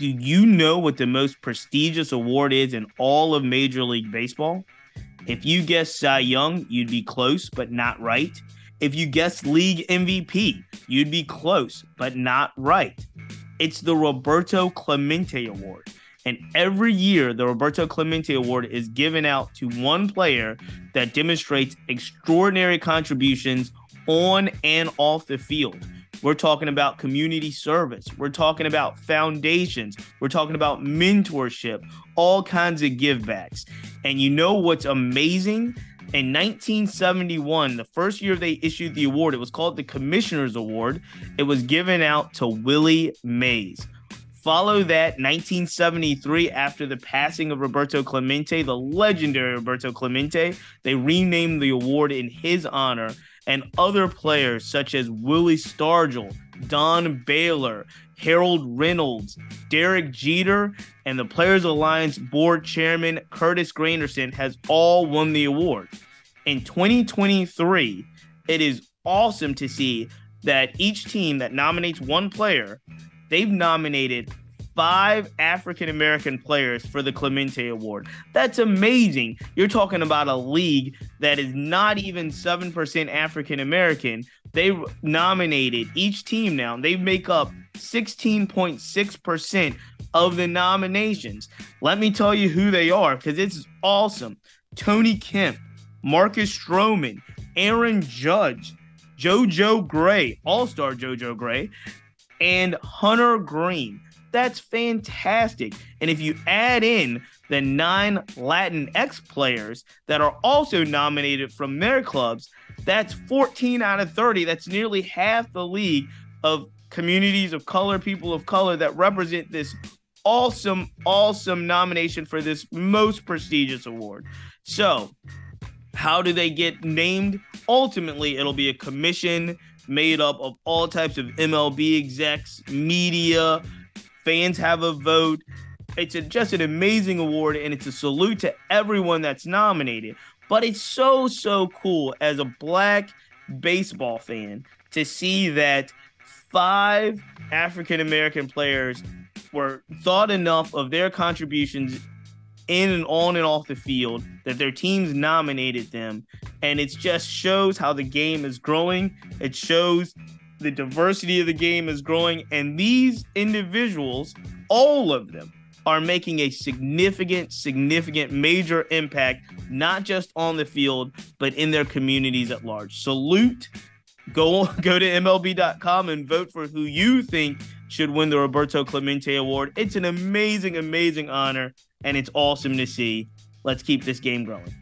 do you know what the most prestigious award is in all of Major League Baseball? If you guessed Cy Young, you'd be close, but not right. If you guessed league MVP, you'd be close, but not right. It's the Roberto Clemente Award. And every year, the Roberto Clemente Award is given out to one player that demonstrates extraordinary contributions on and off the field. We're talking about community service. We're talking about foundations. We're talking about mentorship, all kinds of givebacks. And you know what's amazing? In 1971, the first year they issued the award, it was called the Commissioner's Award. It was given out to Willie Mays. Follow that 1973 after the passing of Roberto Clemente, the legendary Roberto Clemente. They renamed the award in his honor and other players such as Willie Stargell, Don Baylor, Harold Reynolds, Derek Jeter, and the Players Alliance board chairman Curtis Granderson has all won the award. In 2023, it is awesome to see that each team that nominates one player, they've nominated five African American players for the Clemente Award. That's amazing. You're talking about a league that is not even 7% African American. They nominated each team now, they make up 16.6% of the nominations. Let me tell you who they are because it's awesome. Tony Kemp, Marcus Stroman, Aaron Judge, JoJo Gray, All Star JoJo Gray, and Hunter Greene. That's fantastic. And if you add in the nine Latin X players that are also nominated from their clubs, that's 14 out of 30. That's nearly half the league of communities of color, people of color that represent this awesome, awesome nomination for this most prestigious award. So, how do they get named? Ultimately, it'll be a commission made up of all types of MLB execs, media, fans have a vote. It's a, just an amazing award, and it's a salute to everyone that's nominated. But it's so, so cool as a black baseball fan to see that five African American players were thought enough of their contributions in and on and off the field that their teams nominated them. And it just shows how the game is growing. It shows the diversity of the game is growing, and these individuals, all of them, are making a significant, significant, major impact, not just on the field, but in their communities at large. Salute. Go go to MLB.com and vote for who you think should win the Roberto Clemente Award. It's an amazing, amazing honor, and it's awesome to see. Let's keep this game growing.